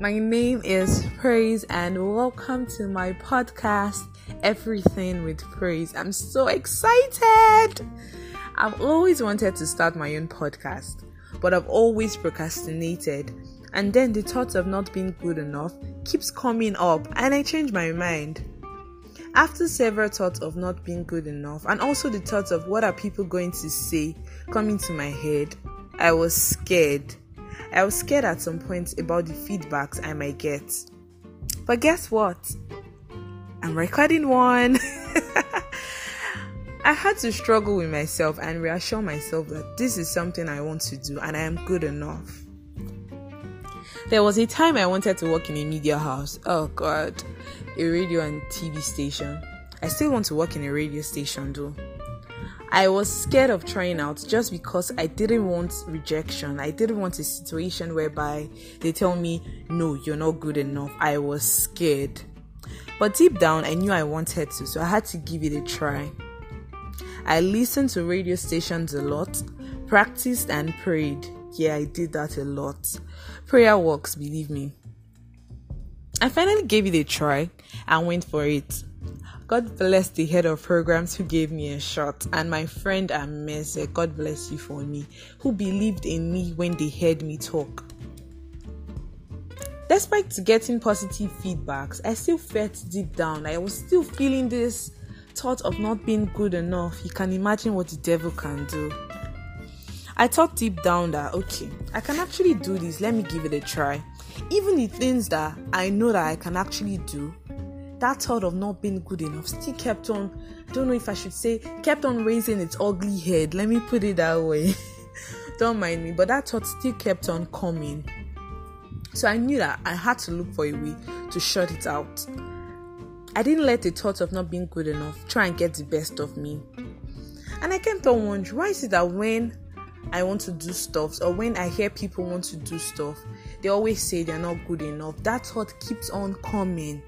My name is Praise, and welcome to my podcast, Everything with Praise. I'm so excited! I've always wanted to start my own podcast, but I've always procrastinated. And then the thought of not being good enough keeps coming up, and I change my mind. After several thoughts of not being good enough, and also the thoughts of what are people going to say coming to my head, I was scared. I was scared at some point about the feedbacks I might get. But guess what? I'm recording one. I had to struggle with myself and reassure myself that this is something I want to do and I am good enough. There was a time I wanted to work in a media house. Oh god, a radio and TV station. I still want to work in a radio station though. I was scared of trying out just because I didn't want rejection. I didn't want a situation whereby they tell me, no, you're not good enough. I was scared. But deep down, I knew I wanted to, so I had to give it a try. I listened to radio stations a lot, practiced and prayed. Yeah, I did that a lot. Prayer works, believe me. I finally gave it a try and went for it. God bless the head of programs who gave me a shot, and my friend Amese, God bless you for me, who believed in me when they heard me talk. Despite getting positive feedbacks, I still felt deep down I was still feeling this thought of not being good enough. You can imagine what the devil can do. I thought deep down that okay, I can actually do this, let me give it a try. Even the things that I know that I can actually do, that thought of not being good enough still kept on, I don't know if I should say, kept on raising its ugly head. Let me put it that way. don't mind me, but that thought still kept on coming. So I knew that I had to look for a way to shut it out. I didn't let the thought of not being good enough try and get the best of me. And I kept on wondering why is it that when I want to do stuff or when I hear people want to do stuff, they always say they're not good enough. That thought keeps on coming.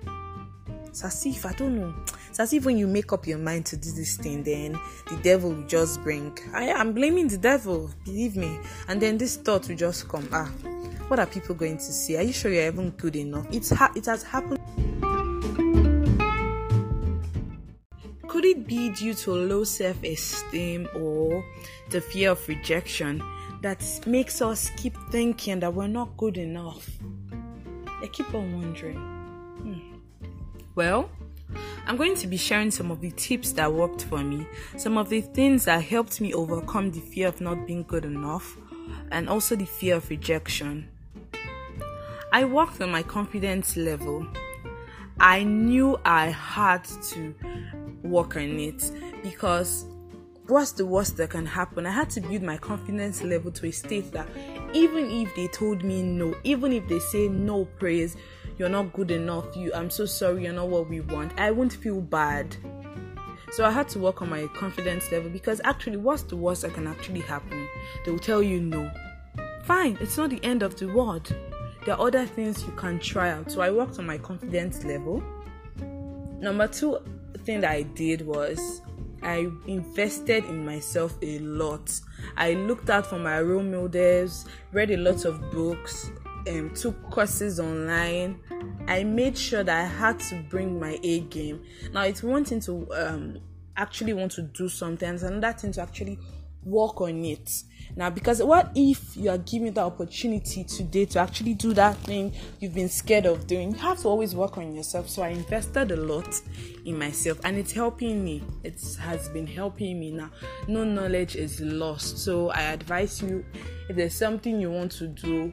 It's as if I don't know. It's as if when you make up your mind to do this thing, then the devil will just bring. I am blaming the devil, believe me. And then this thought will just come. Ah, what are people going to say? Are you sure you're even good enough? It's ha- it has happened. Could it be due to low self-esteem or the fear of rejection that makes us keep thinking that we're not good enough? I keep on wondering. Hmm. Well, I'm going to be sharing some of the tips that worked for me, some of the things that helped me overcome the fear of not being good enough, and also the fear of rejection. I worked on my confidence level. I knew I had to work on it because what's the worst that can happen? I had to build my confidence level to a state that even if they told me no, even if they say no praise, you're not good enough, you I'm so sorry, you're not what we want, I won't feel bad. So I had to work on my confidence level because actually what's the worst that can actually happen? They will tell you no. Fine, it's not the end of the world. There are other things you can try out. So I worked on my confidence level. Number two thing that I did was I invested in myself a lot. I looked out for my role models, read a lot of books, um, took courses online. I made sure that I had to bring my A game. Now it's one thing to um, actually want to do something, and another thing to actually work on it. Now, because what if you are given the opportunity today to actually do that thing you've been scared of doing? You have to always work on yourself. So I invested a lot in myself and it's helping me. It has been helping me now. No knowledge is lost. So I advise you if there's something you want to do,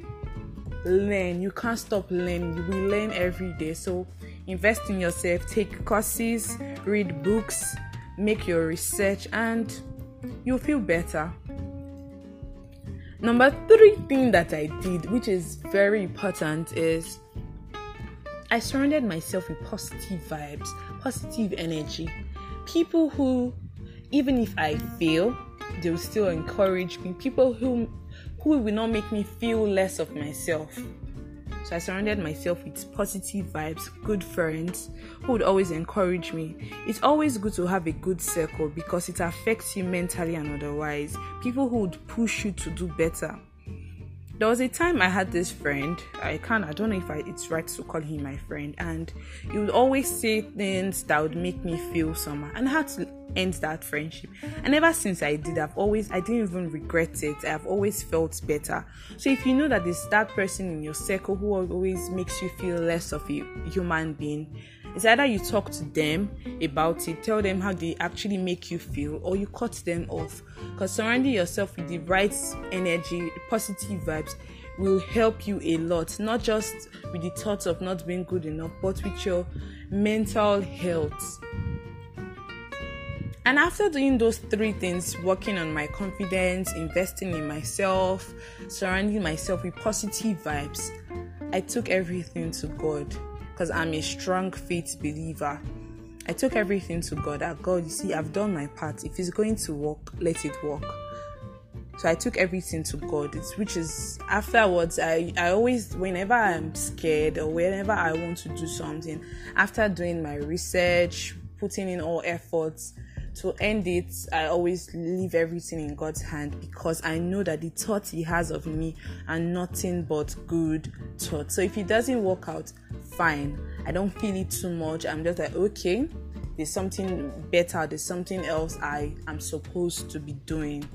learn. You can't stop learning. You will learn every day. So invest in yourself, take courses, read books, make your research, and you'll feel better. Number three thing that I did, which is very important, is I surrounded myself with positive vibes, positive energy. People who, even if I fail, they will still encourage me. People who who will not make me feel less of myself. So I surrounded myself with positive vibes, good friends who would always encourage me. It's always good to have a good circle because it affects you mentally and otherwise. People who would push you to do better. There was a time I had this friend. I can't. I don't know if I, it's right to call him my friend, and he would always say things that would make me feel somehow, and I had to end that friendship. And ever since I did, I've always I didn't even regret it. I've always felt better. So if you know that there's that person in your circle who always makes you feel less of a human being, it's either you talk to them about it, tell them how they actually make you feel, or you cut them off. Because surrounding yourself with the right energy, positive vibes, will help you a lot. Not just with the thoughts of not being good enough, but with your mental health. And after doing those three things, working on my confidence, investing in myself, surrounding myself with positive vibes, I took everything to God because I'm a strong faith believer. I took everything to God. That God, you see, I've done my part. If it's going to work, let it work. So I took everything to God. It's, which is afterwards, I, I always, whenever I'm scared or whenever I want to do something, after doing my research, putting in all efforts, to end it, I always leave everything in God's hand because I know that the thoughts He has of me are nothing but good thoughts. So if it doesn't work out, fine. I don't feel it too much. I'm just like, okay, there's something better, there's something else I am supposed to be doing.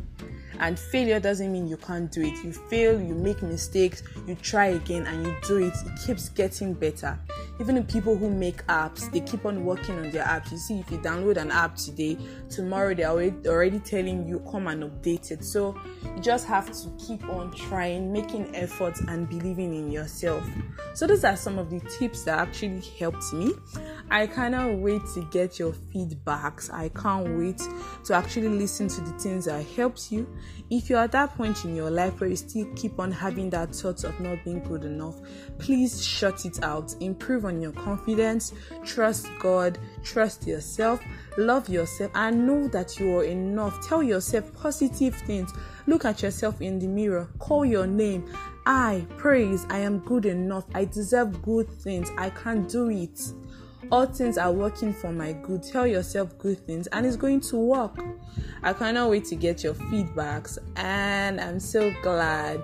And failure doesn't mean you can't do it. You fail, you make mistakes, you try again, and you do it. It keeps getting better. Even the people who make apps, they keep on working on their apps. You see, if you download an app today, tomorrow they're already, already telling you come and update it. So you just have to keep on trying, making efforts, and believing in yourself. So those are some of the tips that actually helped me. I cannot wait to get your feedbacks. I can't wait to actually listen to the things that helps you. If you're at that point in your life where you still keep on having that thought of not being good enough, please shut it out. Improve on your confidence, trust God, trust yourself, love yourself, and know that you are enough. Tell yourself positive things. Look at yourself in the mirror, call your name. I praise, I am good enough. I deserve good things. I can do it. All things are working for my good. Tell yourself good things and it's going to work. I cannot wait to get your feedbacks and I'm so glad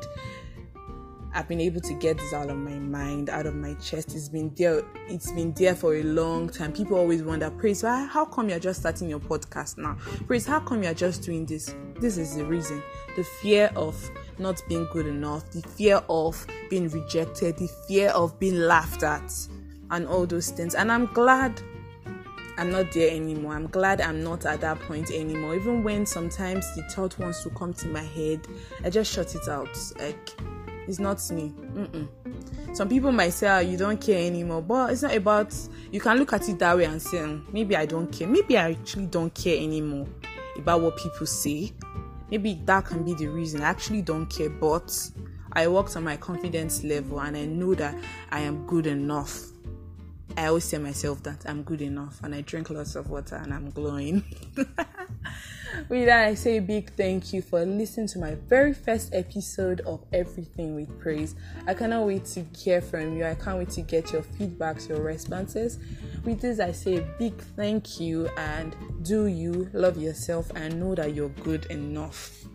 I've been able to get this out of my mind, out of my chest. It's been there. It's been there for a long time. People always wonder, Praise, why? How come you're just starting your podcast now? Praise, how come you're just doing this? This is the reason. The fear of not being good enough, the fear of being rejected, the fear of being laughed at and all those things. And I'm glad I'm not there anymore. I'm glad I'm not at that point anymore. Even when sometimes the thought wants to come to my head, I just shut it out. Like, it's not me. Mm-mm. Some people might say, oh, you don't care anymore, but it's not about, you can look at it that way and say, mm, maybe I don't care. Maybe I actually don't care anymore about what people say. Maybe that can be the reason. I actually don't care, but I worked on my confidence level and I know that I am good enough I always tell myself that I'm good enough and I drink lots of water and I'm glowing. with that, I say a big thank you for listening to my very first episode of Everything with Praise. I cannot wait to hear from you. I can't wait to get your feedbacks, your responses. With this, I say a big thank you and do you love yourself and know that you're good enough.